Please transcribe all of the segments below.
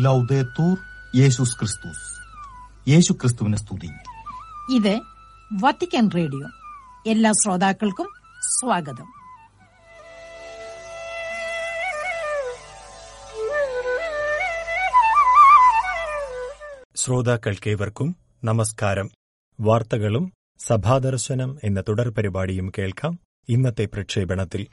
ലൗദേത്തൂർ യേശുസ് ക്രിസ്തുസ് യേശു ക്രിസ്തുവിനെ സ്തുതി ഇത് വത്തിക്കാൻ റേഡിയോ. എല്ലാ ശ്രോതാക്കൾക്കും സ്വാഗതം. ശ്രോതാക്കൾക്കേവർക്കും നമസ്കാരം. വാർത്തകളും സഭാദർശനം എന്ന തുടർ പരിപാടിയും കേൾക്കാം. ഇന്നത്തെ പ്രക്ഷേപണത്തിൽ.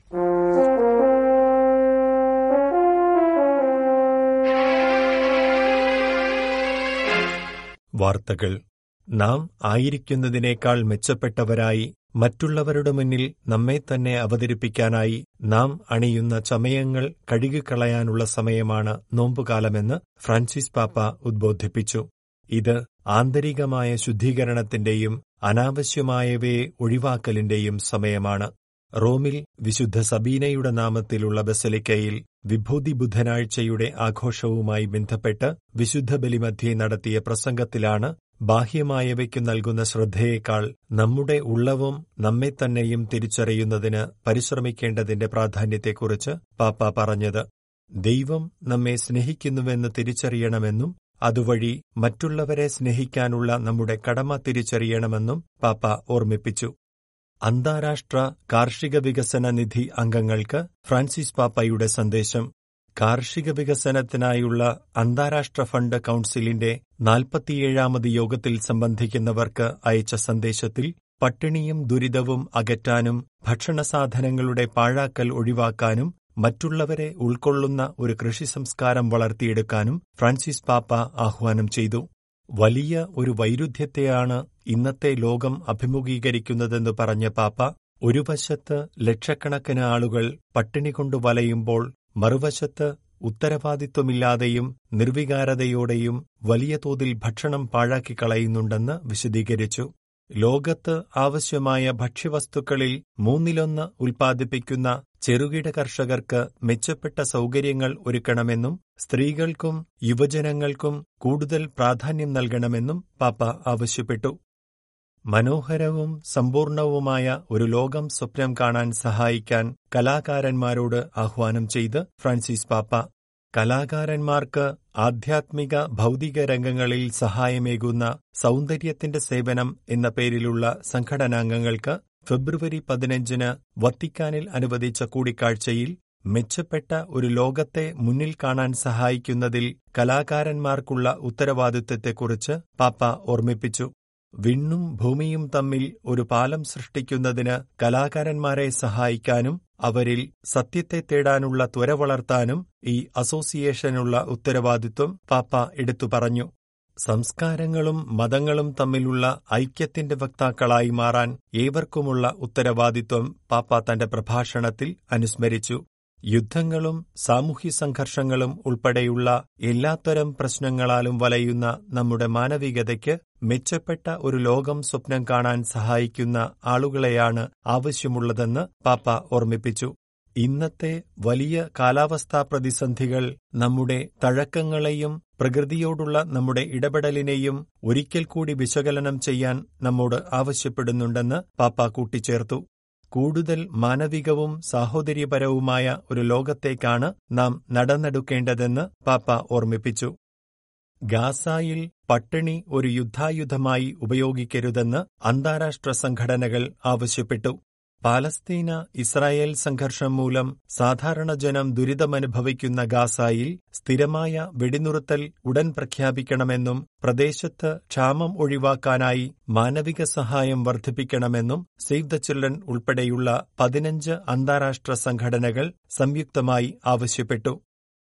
വാർത്തകൾ. നാം ആയിരിക്കുന്നതിനേക്കാൾ മെച്ചപ്പെട്ടവരായി മറ്റുള്ളവരുടെ മുന്നിൽ നമ്മെ തന്നെ അവതരിപ്പിക്കാനായി നാം അണിയുന്ന ചമയങ്ങൾ കഴുകിക്കളയാനുള്ള സമയമാണ് നോമ്പുകാലമെന്ന് ഫ്രാൻസിസ് പാപ്പ ഉദ്ബോധിപ്പിച്ചു. ഇത് ആന്തരികമായ ശുദ്ധീകരണത്തിന്റെയും അനാവശ്യമായവയെ ഒഴിവാക്കലിന്റെയും സമയമാണ്. റോമിൽ വിശുദ്ധ സബീനയുടെ നാമത്തിലുള്ള ബസലിക്കയിൽ വിഭൂതി ബുധനാഴ്ചയുടെ ആഘോഷവുമായി ബന്ധപ്പെട്ട് വിശുദ്ധ ബലിമധ്യേ നടത്തിയ പ്രസംഗത്തിലാണ് ബാഹ്യമായവയ്ക്കു നൽകുന്ന ശ്രദ്ധയേക്കാൾ നമ്മുടെ ഉള്ളവും നമ്മെ തന്നെയും തിരിച്ചറിയുന്നതിന് പരിശ്രമിക്കേണ്ടതിന്റെ പ്രാധാന്യത്തെക്കുറിച്ച് പാപ്പ പറഞ്ഞത്. ദൈവം നമ്മെ സ്നേഹിക്കുന്നുവെന്ന് തിരിച്ചറിയണമെന്നും അതുവഴി മറ്റുള്ളവരെ സ്നേഹിക്കാനുള്ള നമ്മുടെ കടമ തിരിച്ചറിയണമെന്നും പാപ്പ ഓർമ്മിപ്പിച്ചു. അന്താരാഷ്ട്ര കാർഷിക വികസന നിധി അംഗങ്ങൾക്ക് ഫ്രാൻസിസ് പാപ്പയുടെ സന്ദേശം. കാർഷിക വികസനത്തിനായുള്ള അന്താരാഷ്ട്ര ഫണ്ട് കൌൺസിലിന്റെ നാൽപ്പത്തിയേഴാമത് യോഗത്തിൽ സംബന്ധിക്കുന്നവർക്ക് അയച്ച സന്ദേശത്തിൽ പട്ടിണിയും ദുരിതവും അകറ്റാനും ഭക്ഷണസാധനങ്ങളുടെ പാഴാക്കൽ ഒഴിവാക്കാനും മറ്റുള്ളവരെ ഉൾക്കൊള്ളുന്ന ഒരു കൃഷി സംസ്കാരം വളർത്തിയെടുക്കാനും ഫ്രാൻസിസ് പാപ്പ ആഹ്വാനം ചെയ്തു. വലിയ ഒരു വൈരുദ്ധ്യത്തെയാണ് ഇന്നത്തെ ലോകം അഭിമുഖീകരിക്കുന്നതെന്ന് പറഞ്ഞ പാപ്പ ഒരു വശത്ത് ലക്ഷക്കണക്കിന് ആളുകൾ പട്ടിണി കൊണ്ടു വലയുമ്പോൾ മറുവശത്ത് ഉത്തരവാദിത്വമില്ലാതെയും നിർവികാരതയോടെയും വലിയ തോതിൽ ഭക്ഷണം പാഴാക്കിക്കളയുന്നുണ്ടെന്ന് വിശദീകരിച്ചു. ലോകത്ത് ആവശ്യമായ ഭക്ഷ്യവസ്തുക്കളിൽ മൂന്നിലൊന്ന് ഉൽപ്പാദിപ്പിക്കുന്ന ചെറുകിട കർഷകർക്ക് മെച്ചപ്പെട്ട സൗകര്യങ്ങൾ ഒരുക്കണമെന്നും സ്ത്രീകൾക്കും യുവജനങ്ങൾക്കും കൂടുതൽ പ്രാധാന്യം നൽകണമെന്നും പാപ്പ ആവശ്യപ്പെട്ടു. മനോഹരവും സമ്പൂർണവുമായ ഒരു ലോകം സ്വപ്നം കാണാൻ സഹായിക്കാൻ കലാകാരന്മാരോട് ആഹ്വാനം ചെയ്ത് ഫ്രാൻസിസ് പാപ്പ. കലാകാരന്മാർക്ക് ആധ്യാത്മിക ഭൗതിക രംഗങ്ങളിൽ സഹായമേകുന്ന സൗന്ദര്യത്തിന്റെ സേവനം എന്ന പേരിലുള്ള സംഘടനാംഗങ്ങൾക്ക് ഫെബ്രുവരി പതിനഞ്ചിന് വത്തിക്കാനിൽ അനുവദിച്ച കൂടിക്കാഴ്ചയിൽ മെച്ചപ്പെട്ട ഒരു ലോകത്തെ മുന്നിൽ കാണാൻ സഹായിക്കുന്നതിൽ കലാകാരന്മാർക്കുള്ള ഉത്തരവാദിത്വത്തെക്കുറിച്ച് പാപ്പ ഓർമ്മിപ്പിച്ചു. വിണ്ണും ഭൂമിയും തമ്മിൽ ഒരു പാലം സൃഷ്ടിക്കുന്നതിന് കലാകാരന്മാരെ സഹായിക്കാനും അവരിൽ സത്യത്തെ തേടാനുള്ള ത്വര വളർത്താനും ഈ അസോസിയേഷനുള്ള ഉത്തരവാദിത്വം പാപ്പ എടുത്തു പറഞ്ഞു. സംസ്കാരങ്ങളും മതങ്ങളും തമ്മിലുള്ള ഐക്യത്തിന്റെ വക്താക്കളായി മാറാൻ ഏവർക്കുമുള്ള ഉത്തരവാദിത്വം പാപ്പ തന്റെ പ്രഭാഷണത്തിൽ അനുസ്മരിച്ചു. യുദ്ധങ്ങളും സാമൂഹ്യ സംഘർഷങ്ങളും ഉൾപ്പെടെയുള്ള എല്ലാത്തരം പ്രശ്നങ്ങളാലും വലയുന്ന നമ്മുടെ മാനവികതയ്ക്ക് മെച്ചപ്പെട്ട ഒരു ലോകം സ്വപ്നം കാണാൻ സഹായിക്കുന്ന ആളുകളെയാണ് ആവശ്യമുള്ളതെന്ന് പാപ്പ ഓർമ്മിപ്പിച്ചു. ഇന്നത്തെ വലിയ കാലാവസ്ഥാ പ്രതിസന്ധികൾ നമ്മുടെ തഴക്കങ്ങളെയും പ്രകൃതിയോടുള്ള നമ്മുടെ ഇടപെടലിനെയും ഒരിക്കൽ കൂടി വിശകലനം ചെയ്യാൻ നമ്മോട് ആവശ്യപ്പെടുന്നുണ്ടെന്ന് പാപ്പ കൂട്ടിച്ചേർത്തു. കൂടുതൽ മാനവികവും സാഹോദര്യപരവുമായ ഒരു ലോകത്തേക്കാണ് നാം നടന്നെടുക്കേണ്ടതെന്ന് പാപ്പ ഓർമ്മിപ്പിച്ചു. ഗാസായിൽ പട്ടിണി ഒരു യുദ്ധായുധമായി ഉപയോഗിക്കരുതെന്ന് അന്താരാഷ്ട്ര സംഘടനകൾ ആവശ്യപ്പെട്ടു. പാലസ്തീന ഇസ്രായേൽ സംഘർഷം മൂലം സാധാരണ ജനം ദുരിതമനുഭവിക്കുന്ന ഗാസായിൽ സ്ഥിരമായ വെടിനിറുത്തൽ ഉടൻ പ്രഖ്യാപിക്കണമെന്നും പ്രദേശത്ത് ക്ഷാമം ഒഴിവാക്കാനായി മാനവിക സഹായം വർദ്ധിപ്പിക്കണമെന്നും സേവ് ദ ചിൽഡ്രൻ ഉൾപ്പെടെയുള്ള പതിനഞ്ച് അന്താരാഷ്ട്ര സംഘടനകൾ സംയുക്തമായി ആവശ്യപ്പെട്ടു.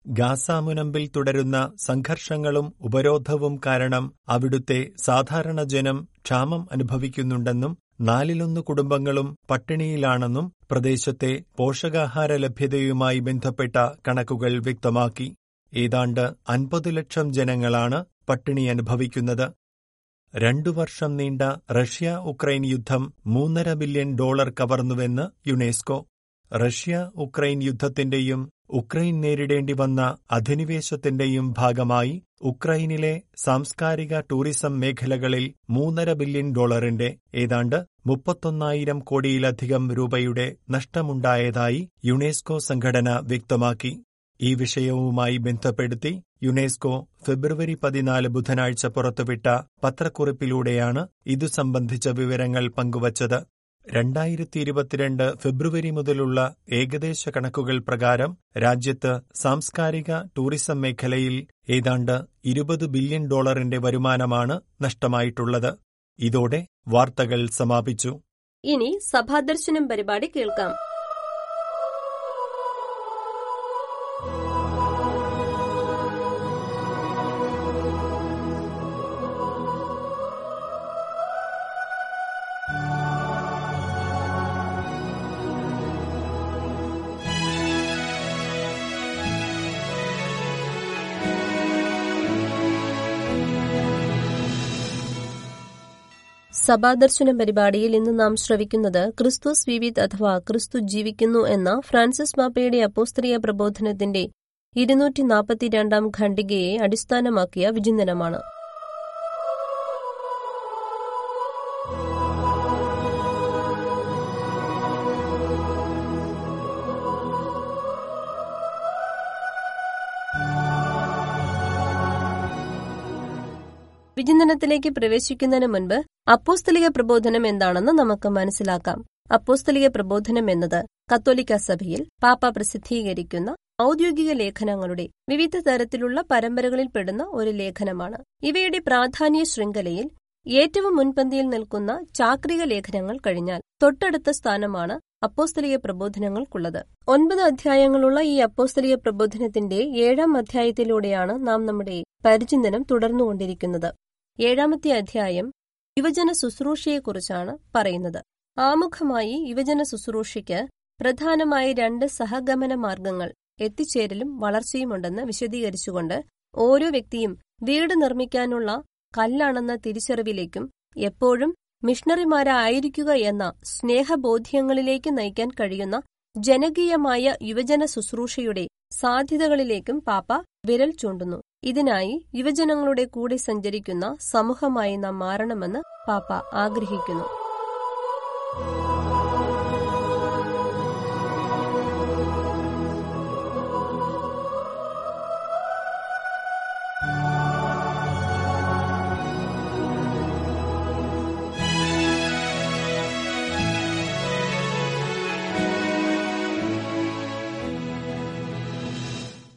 ഗാസ മുനമ്പിൽ തുടരുന്ന സംഘർഷങ്ങളും ഉപരോധവും കാരണം അവിടുത്തെ സാധാരണ ജനം ക്ഷാമം അനുഭവിക്കുന്നുണ്ടെന്നും നാലിലൊന്ന് കുടുംബങ്ങളും പട്ടിണിയിലാണെന്നും പ്രദേശത്തെ പോഷകാഹാര ലഭ്യതയുമായി ബന്ധപ്പെട്ട കണക്കുകൾ വ്യക്തമാക്കി. ഏതാണ്ട് അൻപത് ലക്ഷം ജനങ്ങളാണ് പട്ടിണി അനുഭവിക്കുന്നത്. രണ്ടു വർഷം നീണ്ട റഷ്യ ഉക്രൈൻ യുദ്ധം മൂന്നര ബില്യൺ ഡോളർ കവർന്നുവെന്ന് യുനെസ്കോ. റഷ്യ ഉക്രൈൻ യുദ്ധത്തിന്റെയും ഉക്രൈൻ നേരിടേണ്ടി വന്ന അധിനിവേശത്തിന്റെയും ഭാഗമായി ഉക്രൈനിലെ സാംസ്കാരിക ടൂറിസം മേഖലകളിൽ മൂന്നര ബില്യൺ ഡോളറിന്റെ ഏതാണ്ട് മുപ്പത്തൊന്നായിരം കോടിയിലധികം രൂപയുടെ നഷ്ടമുണ്ടായതായി യുനെസ്കോ സംഘടന വ്യക്തമാക്കി. ഈ വിഷയവുമായി ബന്ധപ്പെടുത്തി യുനെസ്കോ ഫെബ്രുവരി പതിനാല് ബുധനാഴ്ച പുറത്തുവിട്ട പത്രക്കുറിപ്പിലൂടെയാണ് ഇതു സംബന്ധിച്ച വിവരങ്ങൾ പങ്കുവച്ചത്. രണ്ടായിരത്തി ഇരുപത്തിരണ്ട് ഫെബ്രുവരി മുതലുള്ള ഏകദേശ കണക്കുകൾ പ്രകാരം രാജ്യത്ത് സാംസ്കാരിക ടൂറിസം മേഖലയിൽ ഏതാണ്ട് ഇരുപത് ബില്യൺ ഡോളറിന്റെ വരുമാനമാണ് നഷ്ടമായിട്ടുള്ളത്. ഇതോടെ വാർത്തകൾ സമാപിച്ചു. ഇനി സഭാദർശനം പരിപാടി കേൾക്കാം. സഭാദർശനം പരിപാടിയിൽ ഇന്ന് നാം ശ്രവിക്കുന്നത് ക്രിസ്തുസ് വിവിത് അഥവാ ക്രിസ്തു ജീവിക്കുന്നു എന്ന ഫ്രാൻസിസ് മാപ്പയുടെ അപ്പോസ്ത്രീയ പ്രബോധനത്തിന്റെ ഇരുന്നൂറ്റി നാൽപ്പത്തിരണ്ടാം ഖണ്ഡികയെ അടിസ്ഥാനമാക്കിയ വിചിന്തനമാണ്. വിചിന്തനത്തിലേക്ക് പ്രവേശിക്കുന്നതിന് മുൻപ് അപ്പോസ്തലിക പ്രബോധനം എന്താണെന്ന് നമുക്ക് മനസ്സിലാക്കാം. അപ്പോസ്തലിക പ്രബോധനം എന്നത് കത്തോലിക്ക സഭയിൽ പാപ്പ പ്രസിദ്ധീകരിക്കുന്ന ഔദ്യോഗിക ലേഖനങ്ങളുടെ വിവിധ തരത്തിലുള്ള പരമ്പരകളിൽ പെടുന്ന ഒരു ലേഖനമാണ്. ഇവയുടെ പ്രാധാന്യ ശൃംഖലയിൽ ഏറ്റവും മുൻപന്തിയിൽ നിൽക്കുന്ന ചാക്രിക ലേഖനങ്ങൾ കഴിഞ്ഞാൽ തൊട്ടടുത്ത സ്ഥാനമാണ് അപ്പോസ്തലിക പ്രബോധനങ്ങൾക്കുള്ളത്. ഒൻപത് അധ്യായങ്ങളുള്ള ഈ അപ്പോസ്തലിക പ്രബോധനത്തിന്റെ ഏഴാം അധ്യായത്തിലൂടെയാണ് നാം നമ്മുടെ പരിചിന്തനം തുടർന്നുകൊണ്ടിരിക്കുന്നത്. ഏഴാമത്തെ അധ്യായം യുവജന ശുശ്രൂഷയെക്കുറിച്ചാണ് പറയുന്നത്. ആമുഖമായി യുവജന ശുശ്രൂഷയ്ക്ക് പ്രധാനമായി രണ്ട് സഹഗമന മാർഗങ്ങൾ എത്തിച്ചേരലും വളർച്ചയുമുണ്ടെന്ന് വിശദീകരിച്ചുകൊണ്ട് ഓരോ വ്യക്തിയും വീട് നിർമ്മിക്കാനുള്ള കല്ലാണെന്ന തിരിച്ചറിവിലേക്കും എപ്പോഴും മിഷണറിമാരായിരിക്കുക എന്ന സ്നേഹബോധ്യങ്ങളിലേക്ക് നയിക്കാൻ കഴിയുന്ന ജനകീയമായ യുവജന ശുശ്രൂഷയുടെ സാധ്യതകളിലേക്കും പാപ്പ വിരൽ ചൂണ്ടുന്നു. ഇതിനായി യുവജനങ്ങളുടെ കൂടെ സഞ്ചരിക്കുന്ന സമൂഹമായി നാം മാറണമെന്ന് പാപ്പ ആഗ്രഹിക്കുന്നു.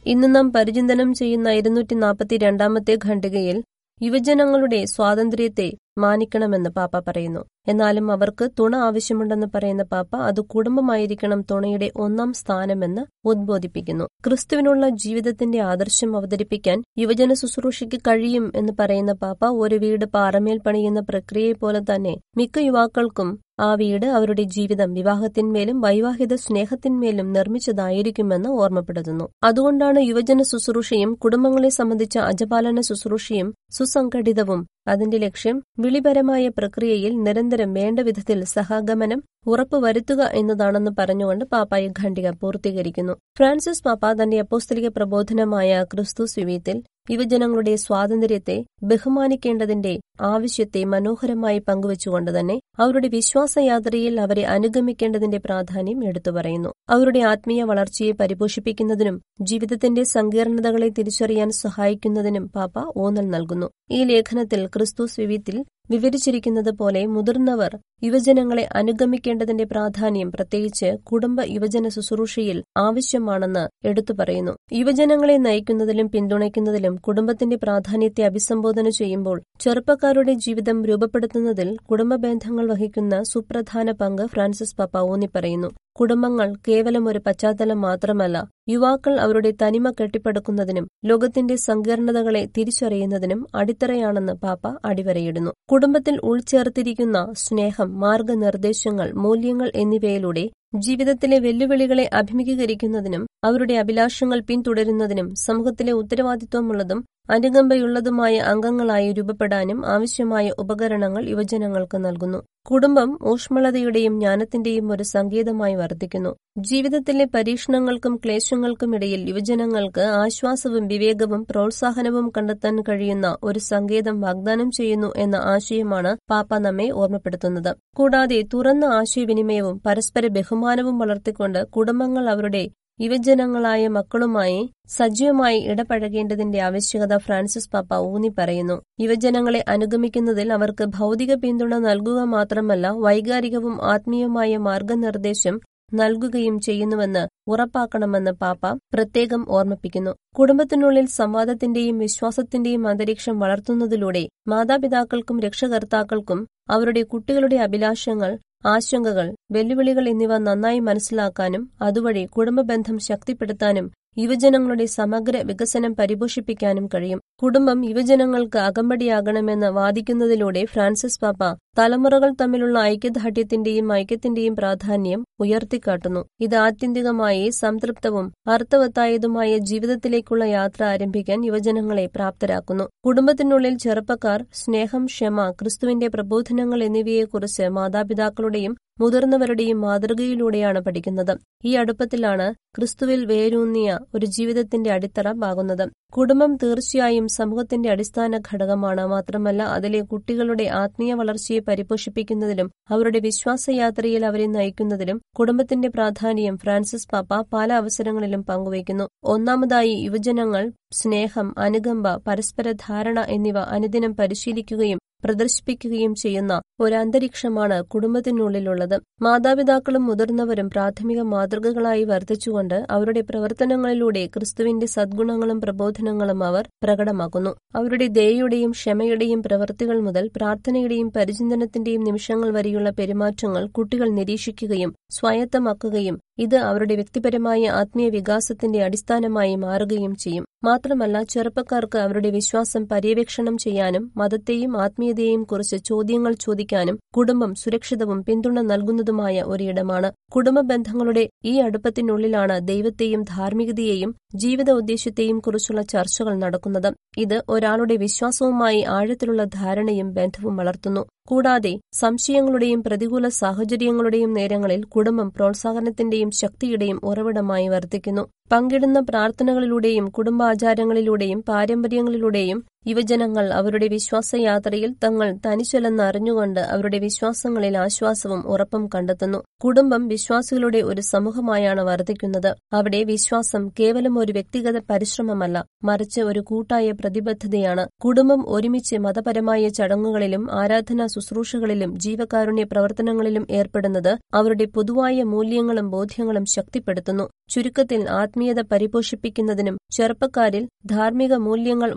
ഇന്ന് നാം പരിചിന്തനം ചെയ്യുന്ന ഇരുന്നൂറ്റി നാൽപ്പത്തി രണ്ടാമത്തെ ഖണ്ഡികയിൽ യുവജനങ്ങളുടെ സ്വാതന്ത്ര്യത്തെ മാനിക്കണമെന്ന് പാപ്പ പറയുന്നു. എന്നാലും അവർക്ക് തുണ ആവശ്യമുണ്ടെന്ന് പറയുന്ന പാപ്പ അത് കുടുംബമായിരിക്കണം തുണയുടെ ഒന്നാം സ്ഥാനമെന്ന് ഉദ്ബോധിപ്പിക്കുന്നു. ക്രിസ്തുവിനുള്ള ജീവിതത്തിന്റെ ആദർശം അവതരിപ്പിക്കാൻ യുവജന ശുശ്രൂഷയ്ക്ക് കഴിയും എന്ന് പറയുന്ന പാപ്പ ഒരു വീട് പാറമേൽ പണിയുന്ന പ്രക്രിയയെ പോലെ തന്നെ മിക്ക യുവാക്കൾക്കും ആ വീട് അവരുടെ ജീവിതം വിവാഹത്തിന്മേലും വൈവാഹിക സ്നേഹത്തിന്മേലും നിർമ്മിച്ചതായിരിക്കുമെന്ന് ഓർമ്മപ്പെടുത്തുന്നു. അതുകൊണ്ടാണ് യുവജന ശുശ്രൂഷയും കുടുംബങ്ങളെ സംബന്ധിച്ച അജപാലന ശുശ്രൂഷയും സുസംഘടിതവും അതിന്റെ ലക്ഷ്യം വിളിപരമായ പ്രക്രിയയിൽ നിരന്തരം വേണ്ട വിധത്തിൽ സഹഗമനം ഉറപ്പുവരുത്തുക എന്നതാണെന്ന് പറഞ്ഞുകൊണ്ട് പാപ്പായ ഖണ്ഡിക പൂർത്തീകരിക്കുന്നു. ഫ്രാൻസിസ് പാപ്പ തന്റെ അപ്പോസ്തലിക പ്രബോധനമായ ക്രിസ്തു സ്വിവീത്തിൽ യുവജനങ്ങളുടെ സ്വാതന്ത്ര്യത്തെ ബഹുമാനിക്കേണ്ടതിന്റെ ആവശ്യത്തെ മനോഹരമായി പങ്കുവച്ചുകൊണ്ട് തന്നെ അവരുടെ വിശ്വാസയാത്രയിൽ അവരെ അനുഗമിക്കേണ്ടതിന്റെ പ്രാധാന്യം എടുത്തു പറയുന്നു. അവരുടെ ആത്മീയ വളർച്ചയെ പരിപോഷിപ്പിക്കുന്നതിനും ജീവിതത്തിന്റെ സങ്കീർണതകളെ തിരിച്ചറിയാൻ സഹായിക്കുന്നതിനും പാപ്പ ഊന്നൽ നൽകുന്നു. ഈ ലേഖനത്തിൽ ക്രിസ്തുസ് സ്വിവിത്തിൽ വിവരിച്ചിരിക്കുന്നത് പോലെ മുതിർന്നവർ യുവജനങ്ങളെ അനുഗമിക്കേണ്ടതിന്റെ പ്രാധാന്യം പ്രത്യേകിച്ച് കുടുംബ യുവജന ശുശ്രൂഷയിൽ ആവശ്യമാണെന്ന് എടുത്തു പറയുന്നു. യുവജനങ്ങളെ നയിക്കുന്നതിലും പിന്തുണയ്ക്കുന്നതിലും കുടുംബത്തിന്റെ പ്രാധാന്യത്തെ അഭിസംബോധന ചെയ്യുമ്പോൾ ചെറുപ്പക്കാരുടെ ജീവിതം രൂപപ്പെടുത്തുന്നതിൽ കുടുംബ ബന്ധങ്ങൾ വഹിക്കുന്ന സുപ്രധാന പങ്ക് ഫ്രാൻസിസ് പാപ്പ ഊന്നി പറയുന്നു. കുടുംബങ്ങൾ കേവലം ഒരു പശ്ചാത്തലം മാത്രമല്ല യുവാക്കൾ അവരുടെ തനിമ കെട്ടിപ്പടുക്കുന്നതിനും ലോകത്തിന്റെ സങ്കീർണതകളെ തിരിച്ചറിയുന്നതിനും അടിത്തറയാണെന്ന് പാപ്പ അടിവരയിടുന്നു. കുടുംബത്തിൽ ഉൾച്ചേർത്തിരിക്കുന്ന സ്നേഹം മാർഗനിർദ്ദേശങ്ങൾ മൂല്യങ്ങൾ എന്നിവയിലൂടെ ജീവിതത്തിലെ വെല്ലുവിളികളെ അഭിമുഖീകരിക്കുന്നതിനും അവരുടെ അഭിലാഷങ്ങൾ പിന്തുടരുന്നതിനും സമൂഹത്തിലെ ഉത്തരവാദിത്വമുള്ളതും അനുകമ്പയുള്ളതുമായ അംഗങ്ങളായി രൂപപ്പെടാനും ആവശ്യമായ ഉപകരണങ്ങൾ യുവജനങ്ങൾക്ക് നൽകുന്നു. കുടുംബം ഊഷ്മളതയുടെയും ജ്ഞാനത്തിന്റെയും ഒരു സങ്കേതമായി വർദ്ധിക്കുന്നു ജീവിതത്തിലെ പരീക്ഷണങ്ങൾക്കും ക്ലേശങ്ങൾക്കും ഇടയിൽ യുവജനങ്ങൾക്ക് ആശ്വാസവും വിവേകവും പ്രോത്സാഹനവും കണ്ടെത്താൻ കഴിയുന്ന ഒരു സങ്കേതം വാഗ്ദാനം ചെയ്യുന്നു എന്ന ആശയമാണ് പാപ്പ നമ്മെ ഓർമ്മപ്പെടുത്തുന്നത്. കൂടാതെ തുറന്ന ആശയവിനിമയവും പരസ്പര ബഹുമാനവും വളർത്തിക്കൊണ്ട് കുടുംബങ്ങൾ അവരുടെ യുവജനങ്ങളായ മക്കളുമായി സജീവമായി ഇടപഴകേണ്ടതിന്റെ ആവശ്യകത ഫ്രാൻസിസ് പാപ്പ ഊന്നി പറയുന്നു. യുവജനങ്ങളെ അനുഗമിക്കുന്നതിൽ അവർക്ക് ഭൗതിക പിന്തുണ നൽകുക മാത്രമല്ല വൈകാരികവും ആത്മീയവുമായ മാർഗനിർദ്ദേശം നൽകുകയും ചെയ്യുന്നുവെന്ന് ഉറപ്പാക്കണമെന്ന് പാപ്പ പ്രത്യേകം ഓർമ്മിപ്പിക്കുന്നു. കുടുംബത്തിനുള്ളിൽ സംവാദത്തിന്റെയും വിശ്വാസത്തിന്റെയും അന്തരീക്ഷം വളർത്തുന്നതിലൂടെ മാതാപിതാക്കൾക്കും രക്ഷകർത്താക്കൾക്കും അവരുടെ കുട്ടികളുടെ അഭിലാഷങ്ങൾ ആശങ്കകൾ വെല്ലുവിളികൾ എന്നിവ നന്നായി മനസ്സിലാക്കാനും അതുവഴി കുടുംബബന്ധം ശക്തിപ്പെടുത്താനും യുവജനങ്ങളുടെ സമഗ്ര വികസനം പരിപോഷിപ്പിക്കാനും കഴിയും. കുടുംബം യുവജനങ്ങൾക്ക് അകമ്പടിയാകണമെന്ന് വാദിക്കുന്നതിലൂടെ ഫ്രാൻസിസ് പാപ്പ തലമുറകൾ തമ്മിലുള്ള ഐക്യദാർഢ്യത്തിന്റെയും ഐക്യത്തിന്റെയും പ്രാധാന്യം ഉയർത്തിക്കാട്ടുന്നു. ഇത് ആത്യന്തികമായി സംതൃപ്തവും അർത്ഥവത്തായതുമായ ജീവിതത്തിലേക്കുള്ള യാത്ര ആരംഭിക്കാൻ യുവജനങ്ങളെ പ്രാപ്തരാക്കുന്നു. കുടുംബത്തിനുള്ളിൽ ചെറുപ്പക്കാർ സ്നേഹം ക്ഷമ ക്രിസ്തുവിന്റെ പ്രബോധനങ്ങൾ എന്നിവയെക്കുറിച്ച് മാതാപിതാക്കളുടെയും മുതിർന്നവരുടെയും മാതൃകയിലൂടെയാണ് പഠിക്കുന്നത്. ഈ അടുപ്പത്തിലാണ് ക്രിസ്തുവിൽ വേരൂന്നിയ ഒരു ജീവിതത്തിന്റെ അടിത്തറ പാകുന്നത് കുടുംബം തീർച്ചയായും സമൂഹത്തിന്റെ അടിസ്ഥാന ഘടകമാണ്. മാത്രമല്ല അതിലെ കുട്ടികളുടെ ആത്മീയ വളർച്ചയെ പരിപോഷിപ്പിക്കുന്നതിലും അവരുടെ വിശ്വാസയാത്രയിൽ അവരെ നയിക്കുന്നതിലും കുടുംബത്തിന്റെ പ്രാധാന്യം ഫ്രാൻസിസ് പാപ്പ പല അവസരങ്ങളിലും പങ്കുവയ്ക്കുന്നു. ഒന്നാമതായി യുവജനങ്ങൾ സ്നേഹം അനുകമ്പ പരസ്പര ധാരണ എന്നിവ അനുദിനം പരിശീലിക്കുകയും പ്രദർശിപ്പിക്കുകയും ചെയ്യുന്ന ഒരു അന്തരീക്ഷമാണ് കുടുംബത്തിനുള്ളിലുള്ളത്. മാതാപിതാക്കളും മുതിർന്നവരും പ്രാഥമിക മാതൃകകളായി വർദ്ധിച്ചുകൊണ്ട് അവരുടെ പ്രവർത്തനങ്ങളിലൂടെ ക്രിസ്തുവിന്റെ സദ്ഗുണങ്ങളും പ്രബോധനങ്ങളും അവർ പ്രകടമാക്കുന്നു. അവരുടെ ദയയുടെയും ക്ഷമയുടെയും പ്രവൃത്തികൾ മുതൽ പ്രാർത്ഥനയുടെയും പരിചിന്തനത്തിന്റെയും നിമിഷങ്ങൾ വരെയുള്ള പെരുമാറ്റങ്ങൾ കുട്ടികൾ നിരീക്ഷിക്കുകയും സ്വായത്തമാക്കുകയും ഇത് അവരുടെ വ്യക്തിപരമായ ആത്മീയ വികാസത്തിന്റെ അടിസ്ഥാനമായി മാറുകയും ചെയ്യും. മാത്രമല്ല ചെറുപ്പക്കാർക്ക് അവരുടെ വിശ്വാസം പര്യവേക്ഷണം ചെയ്യാനും മതത്തെയും ആത്മീയതയെയും കുറിച്ച് ചോദ്യങ്ങൾ ചോദിക്കാനും കുടുംബം സുരക്ഷിതവും പിന്തുണ നൽകുന്നതുമായ ഒരിടമാണ്. കുടുംബ ബന്ധങ്ങളുടെ ഈ അടുപ്പത്തിനുള്ളിലാണ് ദൈവത്തെയും ധാർമ്മികതയെയും ജീവിത ഉദ്ദേശ്യത്തെയും കുറിച്ചുള്ള ചർച്ചകൾ നടക്കുന്നത്. ഇത് ഒരാളുടെ വിശ്വാസവുമായി ആഴത്തിലുള്ള ധാരണയും ബന്ധവും വളർത്തുന്നു. കൂടാതെ സംശയങ്ങളുടെയും പ്രതികൂല സാഹചര്യങ്ങളുടെയും നേരങ്ങളിൽ കുടുംബം പ്രോത്സാഹനത്തിന്റെയും ശക്തിയുടെയും ഉറവിടമായി വർദ്ധിക്കുന്നു പങ്കിടുന്ന പ്രാർത്ഥനകളിലൂടെയും കുടുംബാചാരങ്ങളിലൂടെയും പാരമ്പര്യങ്ങളിലൂടെയും യുവജനങ്ങൾ അവരുടെ വിശ്വാസയാത്രയിൽ തങ്ങൾ തനിച്ചല്ലെന്ന് അറിഞ്ഞുകൊണ്ട് അവരുടെ വിശ്വാസങ്ങളിൽ ആശ്വാസവും ഉറപ്പും കണ്ടെത്തുന്നു. കുടുംബം വിശ്വാസികളുടെ ഒരു സമൂഹമായാണ് വർദ്ധിക്കുന്നത്. അവിടെ വിശ്വാസം കേവലം ഒരു വ്യക്തിഗത പരിശ്രമമല്ല മറിച്ച് ഒരു കൂട്ടായ പ്രതിബദ്ധതയാണ്. കുടുംബം ഒരുമിച്ച് മതപരമായ ചടങ്ങുകളിലും ആരാധനാ ശുശ്രൂഷകളിലും ജീവകാരുണ്യ പ്രവർത്തനങ്ങളിലും ഏർപ്പെടുന്നത് അവരുടെ പൊതുവായ മൂല്യങ്ങളും ബോധ്യങ്ങളും ശക്തിപ്പെടുത്തുന്നു. ചുരുക്കത്തിൽ ആത്മീയത പരിപോഷിപ്പിക്കുന്നതിനും ചെറുപ്പക്കാരിൽ ധാർമ്മിക മൂല്യങ്ങൾ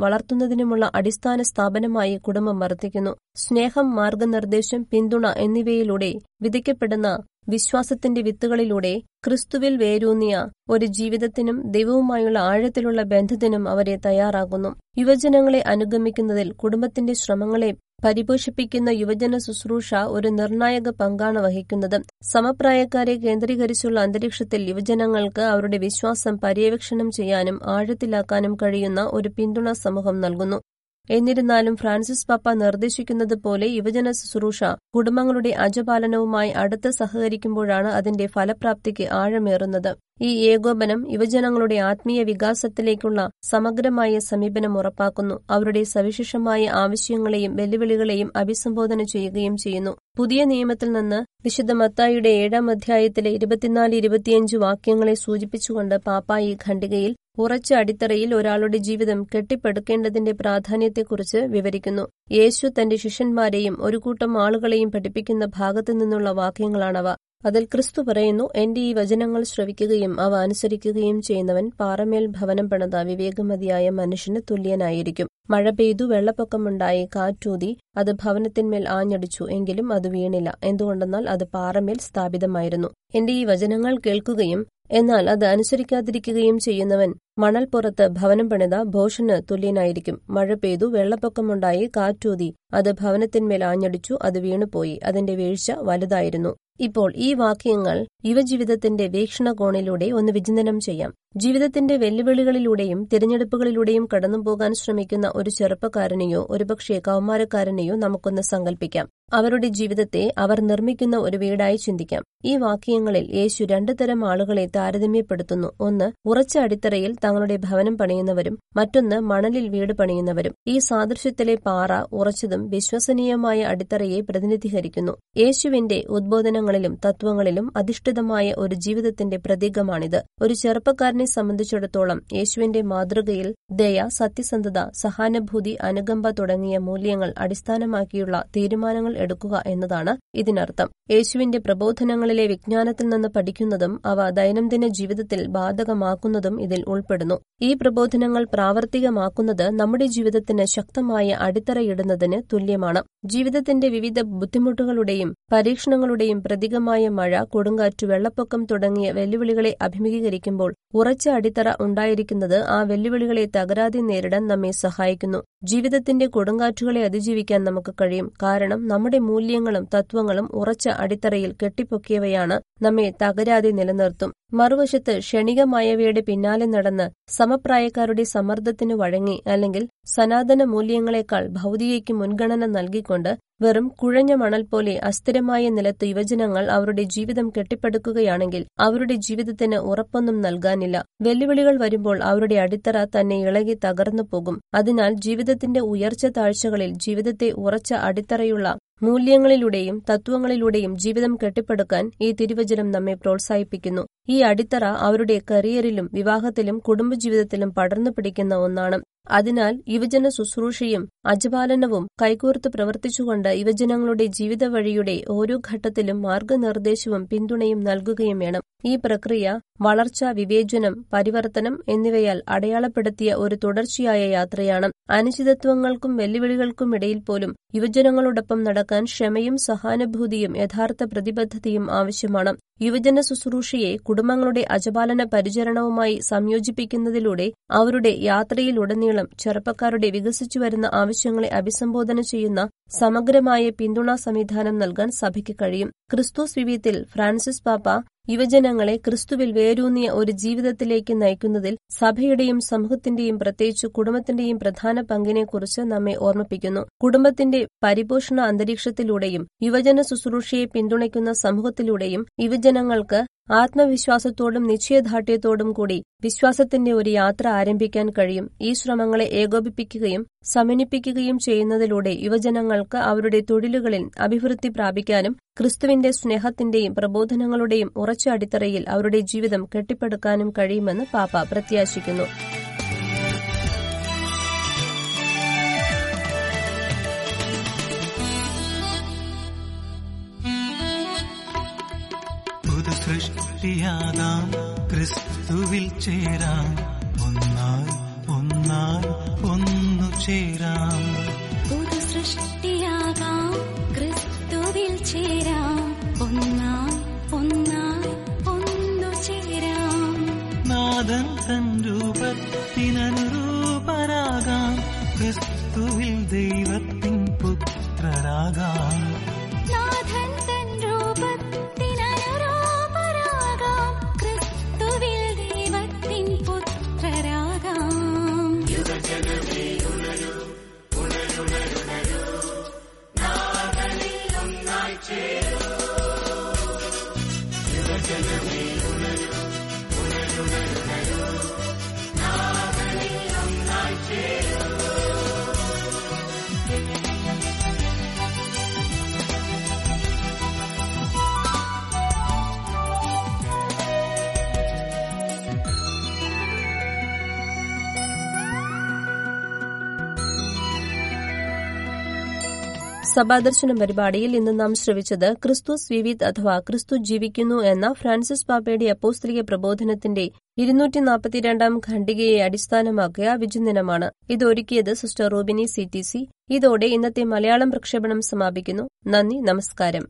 വളർത്തുന്നതിനുമുള്ള അടിസ്ഥാന സ്ഥാപനമായി കുടുംബം വർദ്ധിക്കുന്നു സ്നേഹം മാർഗനിർദ്ദേശം പിന്തുണ എന്നിവയിലൂടെ വിധിക്കപ്പെടുന്ന വിശ്വാസത്തിന്റെ വിത്തുകളിലൂടെ ക്രിസ്തുവിൽ വേരൂന്നിയ ഒരു ജീവിതത്തിനും ദൈവവുമായുള്ള ആഴത്തിലുള്ള ബന്ധത്തിനും അവരെ തയ്യാറാകുന്നു യുവജനങ്ങളെ അനുഗമിക്കുന്നതിൽ കുടുംബത്തിന്റെ ശ്രമങ്ങളെ പരിപോഷിപ്പിക്കുന്ന യുവജന ശുശ്രൂഷ ഒരു നിർണായക പങ്കാണ് വഹിക്കുന്നത്. സമപ്രായക്കാരെ കേന്ദ്രീകരിച്ചുള്ള അന്തരീക്ഷത്തിൽ യുവജനങ്ങൾക്ക് അവരുടെ വിശ്വാസം പര്യവേക്ഷണം ചെയ്യാനും ആഴത്തിലാക്കാനും കഴിയുന്ന ഒരു പിന്തുണ സമൂഹം നൽകുന്നു. എന്നിരുന്നാലും ഫ്രാൻസിസ് പാപ്പ നിർദ്ദേശിക്കുന്നത് പോലെ യുവജന ശുശ്രൂഷ കുടുംബങ്ങളുടെ അജപാലനവുമായി അടുത്ത് സഹകരിക്കുമ്പോഴാണ് അതിന്റെ ഫലപ്രാപ്തിക്ക് ആഴമേറുന്നത്. ഈ ഏകോപനം യുവജനങ്ങളുടെ ആത്മീയ വികാസത്തിലേക്കുള്ള സമഗ്രമായ സമീപനം ഉറപ്പാക്കുന്നു. അവരുടെ സവിശേഷമായ ആവശ്യങ്ങളെയും വെല്ലുവിളികളെയും അഭിസംബോധന ചെയ്യുകയും ചെയ്യുന്നു. പുതിയ നിയമത്തിൽ നിന്ന് വിശുദ്ധ മത്തായിയുടെ ഏഴാം അധ്യായത്തിലെ ഇരുപത്തിനാല് ഇരുപത്തിയഞ്ച് വാക്യങ്ങളെ സൂചിപ്പിച്ചുകൊണ്ട് പാപ്പ ഈ ഖണ്ഡികയിൽ ഉറച്ച അടിത്തറയിൽ ഒരാളുടെ ജീവിതം കെട്ടിപ്പടുക്കേണ്ടതിന്റെ പ്രാധാന്യത്തെക്കുറിച്ച് വിവരിക്കുന്നു. യേശു തന്റെ ശിഷ്യന്മാരെയും ഒരു കൂട്ടം ആളുകളെയും പഠിപ്പിക്കുന്ന ഭാഗത്തു നിന്നുള്ള വാക്യങ്ങളാണവ. അതിൽ ക്രിസ്തു പറയുന്നു എന്റെ ഈ വചനങ്ങൾ ശ്രവിക്കുകയും അവ അനുസരിക്കുകയും ചെയ്യുന്നവൻ പാറമേൽ ഭവനം പണിത വിവേകമതിയായ മനുഷ്യന് തുല്യനായിരിക്കും. മഴ പെയ്തു വെള്ളപ്പൊക്കമുണ്ടായി കാറ്റൂതി അത് ഭവനത്തിന്മേൽ ആഞ്ഞടിച്ചു എങ്കിലും അത് വീണില്ല. എന്തുകൊണ്ടെന്നാൽ അത് പാറമേൽ സ്ഥാപിതമായിരുന്നു. എന്റെ ഈ വചനങ്ങൾ കേൾക്കുകയും എന്നാൽ അത് അനുസരിക്കാതിരിക്കുകയും ചെയ്യുന്നവൻ മണൽപ്പുറത്ത് ഭവനം പണിത ഭോഷന് തുല്യനായിരിക്കും. മഴ പെയ്തു വെള്ളപ്പൊക്കമുണ്ടായി കാറ്റൂതി അത് ഭവനത്തിന്മേൽ ആഞ്ഞടിച്ചു അത് വീണുപോയി. അതിന്റെ വീഴ്ച വലുതായിരുന്നു. ഇപ്പോൾ ഈ വാക്യങ്ങൾ യുവജീവിതത്തിന്റെ വീക്ഷണകോണിലൂടെ ഒന്ന് വിചിന്തനം ചെയ്യാം. ജീവിതത്തിന്റെ വെല്ലുവിളികളിലൂടെയും തിരഞ്ഞെടുപ്പുകളിലൂടെയും കടന്നുപോകാൻ ശ്രമിക്കുന്ന ഒരു ചെറുപ്പക്കാരനെയോ ഒരുപക്ഷെ കൗമാരക്കാരനെയോ നമുക്കൊന്ന് സങ്കല്പിക്കാം അവരുടെ ജീവിതത്തെ അവർ നിർമ്മിക്കുന്ന ഒരു വീടായി ചിന്തിക്കാം. ഈ വാക്യങ്ങളിൽ യേശു രണ്ടു തരം ആളുകളെ താരതമ്യപ്പെടുത്തുന്നു. ഒന്ന് ഉറച്ച അടിത്തറയിൽ തങ്ങളുടെ ഭവനം പണിയുന്നവരും മറ്റൊന്ന് മണലിൽ വീട് പണിയുന്നവരും. ഈ സാദൃശ്യത്തിലെ പാറ ഉറച്ചതും വിശ്വസനീയമായ അടിത്തറയെ പ്രതിനിധീകരിക്കുന്നു. യേശുവിന്റെ ഉദ്ബോധനങ്ങളിലും തത്വങ്ങളിലും അധിഷ്ഠിതമായ ഒരു ജീവിതത്തിന്റെ പ്രതീകമാണിത്. ഒരു ചെറുപ്പക്കാരനെ സംബന്ധിച്ചിടത്തോളം യേശുവിന്റെ മാതൃകയിൽ ദയ സത്യസന്ധത സഹാനുഭൂതി അനുകമ്പ തുടങ്ങിയ മൂല്യങ്ങൾ അടിസ്ഥാനമാക്കിയുള്ള തീരുമാനങ്ങൾ എടുക്കുക എന്നതാണ് ഇതിനർത്ഥം. യേശുവിന്റെ പ്രബോധനങ്ങളിലെ വിജ്ഞാനത്തിൽ നിന്ന് പഠിക്കുന്നതും അവ ദൈനംദിന ജീവിതത്തിൽ ബാധകമാക്കുന്നതും ഇതിൽ ഉൾപ്പെടുന്നു. ഈ പ്രബോധനങ്ങൾ പ്രാവർത്തികമാക്കുന്നത് നമ്മുടെ ജീവിതത്തിന് ശക്തമായ അടിത്തറയിടുന്നതിന് തുല്യമാണ്. ജീവിതത്തിന്റെ വിവിധ ബുദ്ധിമുട്ടുകളുടെയും പരീക്ഷണങ്ങളുടെയും പ്രതീകമായ മഴ കൊടുങ്കാറ്റ് വെള്ളപ്പൊക്കം തുടങ്ങിയ വെല്ലുവിളികളെ അഭിമുഖീകരിക്കുമ്പോൾ അടിത്തറ ഉണ്ടായിരിക്കുന്നത് ആ വെല്ലുവിളികളെ തകരാതെ നേരിടാൻ നമ്മെ സഹായിക്കുന്നു. ജീവിതത്തിന്റെ കൊടുങ്കാറ്റുകളെ അതിജീവിക്കാൻ നമുക്ക് കഴിയും. കാരണം നമ്മുടെ മൂല്യങ്ങളും തത്വങ്ങളും ഉറച്ച അടിത്തറയിൽ കെട്ടിപ്പൊക്കിയവയാണ് നമ്മെ തകരാതെ നിലനിർത്തും. മറുവശത്ത് ക്ഷണികമായവയുടെ പിന്നാലെ നടന്ന് സമപ്രായക്കാരുടെ സമ്മർദ്ദത്തിനു വഴങ്ങി അല്ലെങ്കിൽ സനാതന മൂല്യങ്ങളെക്കാൾ ഭൗതികയ്ക്ക് മുൻഗണന നൽകിക്കൊണ്ട് വെറും കുഴഞ്ഞ മണൽ പോലെ അസ്ഥിരമായ നിലത്ത് യുവജനങ്ങൾ അവരുടെ ജീവിതം കെട്ടിപ്പടുക്കുകയാണെങ്കിൽ അവരുടെ ജീവിതത്തിന് ഉറപ്പൊന്നും നൽകാനില്ല. വെല്ലുവിളികൾ വരുമ്പോൾ അവരുടെ അടിത്തറ തന്നെ ഇളകി തകർന്നു പോകും. അതിനാൽ ജീവിതത്തിന്റെ ഉയർച്ച താഴ്ചകളിൽ ജീവിതത്തെ ഉറച്ച അടിത്തറയുള്ള മൂല്യങ്ങളിലൂടെയും തത്വങ്ങളിലൂടെയും ജീവിതം കെട്ടിപ്പടുക്കാൻ ഈ തിരുവചനം നമ്മെ പ്രോത്സാഹിപ്പിക്കുന്നു. ഈ അടിത്തറ അവരുടെ കരിയറിലും വിവാഹത്തിലും കുടുംബജീവിതത്തിലും പടർന്നു പിടിക്കുന്ന ഒന്നാണ്. അതിനാൽ യുവജന ശുശ്രൂഷയും അജപാലനവും കൈകോർത്ത് പ്രവർത്തിച്ചുകൊണ്ട് യുവജനങ്ങളുടെ ജീവിത വഴിയുടെ ഓരോ ഘട്ടത്തിലും മാർഗനിർദ്ദേശവും പിന്തുണയും നൽകുകയും വേണം. ഈ പ്രക്രിയ വളർച്ച വിവേചനം പരിവർത്തനം എന്നിവയാൽ അടയാളപ്പെടുത്തിയ ഒരു തുടർച്ചയായ യാത്രയാണ്. അനിശ്ചിതത്വങ്ങൾക്കും വെല്ലുവിളികൾക്കും ഇടയിൽ പോലും യുവജനങ്ങളോടൊപ്പം നടക്കാൻ ക്ഷമയും സഹാനുഭൂതിയും യഥാർത്ഥ പ്രതിബദ്ധതയും ആവശ്യമാണ്. യുവജന ശുശ്രൂഷയെ കുടുംബങ്ങളുടെ അജപാലന പരിചരണവുമായി സംയോജിപ്പിക്കുന്നതിലൂടെ അവരുടെ യാത്രയിലുടനീളം ചെറുപ്പക്കാരുടെ വികസിച്ചുവരുന്ന ആവശ്യങ്ങളെ അഭിസംബോധന ചെയ്യുന്ന സമഗ്രമായ പിന്തുണാ സംവിധാനം നൽകാൻ സഭയ്ക്ക് കഴിയും. ക്രിസ്തുസ് വിവിധത്തിൽ ഫ്രാൻസിസ് പാപ്പ യുവജനങ്ങളെ ക്രിസ്തുവിൽ വേരൂന്നിയ ഒരു ജീവിതത്തിലേക്ക് നയിക്കുന്നതിൽ സഭയുടെയും സമൂഹത്തിന്റെയും പ്രത്യേകിച്ച് കുടുംബത്തിന്റെയും പ്രധാന പങ്കിനെക്കുറിച്ച് നമ്മെ ഓർമ്മിപ്പിക്കുന്നു. കുടുംബത്തിന്റെ പരിപോഷണ അന്തരീക്ഷത്തിലൂടെയും യുവജന ശുശ്രൂഷയെ പിന്തുണയ്ക്കുന്ന സമൂഹത്തിലൂടെയും യുവജനങ്ങൾക്ക് ആത്മവിശ്വാസത്തോടും നിശ്ചയദാർഢ്യത്തോടും കൂടി വിശ്വാസത്തിന്റെ ഒരു യാത്ര ആരംഭിക്കാൻ കഴിയും. ഈ ശ്രമങ്ങളെ ഏകോപിപ്പിക്കുകയും സമന്വിപ്പിക്കുകയും ചെയ്യുന്നതിലൂടെ യുവജനങ്ങൾക്ക് അവരുടെ തൊഴിലുകളിൽ അഭിവൃദ്ധി പ്രാപിക്കാനും ക്രിസ്തുവിന്റെ സ്നേഹത്തിന്റെയും പ്രബോധനങ്ങളുടെയും ഉറച്ച അടിത്തറയിൽ അവരുടെ ജീവിതം കെട്ടിപ്പടുക്കാനും കഴിയുമെന്ന് പാപ്പ പ്രത്യാശിക്കുന്നു. ക്രിസ്തുവിൽ ചേരാം ഒന്നായി ഒന്നായി ഒന്നു ചേരാം. പുതു സൃഷ്ടിയാകാം ക്രിസ്തുവിൽ ചേരാം. ഒന്നാ ഒന്നായി ഒന്നു ചേരാം. നാദൻ തൻ രൂപത്തിനനുരൂപരാകാം ക്രിസ്തുവിൽ ദൈവത്തിൻ പുത്രരാകാം. സഭാദർശനം പരിപാടിയിൽ ഇന്ന് നാം ശ്രവിച്ചത് ക്രിസ്തുസ് വിവിത് അഥവാ ക്രിസ്തു ജീവിക്കുന്നു എന്ന ഫ്രാൻസിസ് പാപ്പയുടെ അപ്പോസ്തലിക പ്രബോധനത്തിന്റെ ഇരുന്നൂറ്റി നാൽപ്പത്തിരണ്ടാം ഖണ്ഡികയെ അടിസ്ഥാനമാക്കിയ വിചിന്തനമാണ് ഇതൊരുക്കിയത് sister Robini C T C. ഇതോടെ ഇന്നത്തെ മലയാളം പ്രക്ഷേപണം സമാപിക്കുന്നു. നന്ദി നമസ്കാരം.